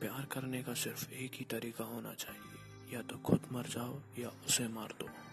प्यार करने का सिर्फ़ एक ही तरीका होना चाहिए। या तो खुद मर जाओ या उसे मार दो।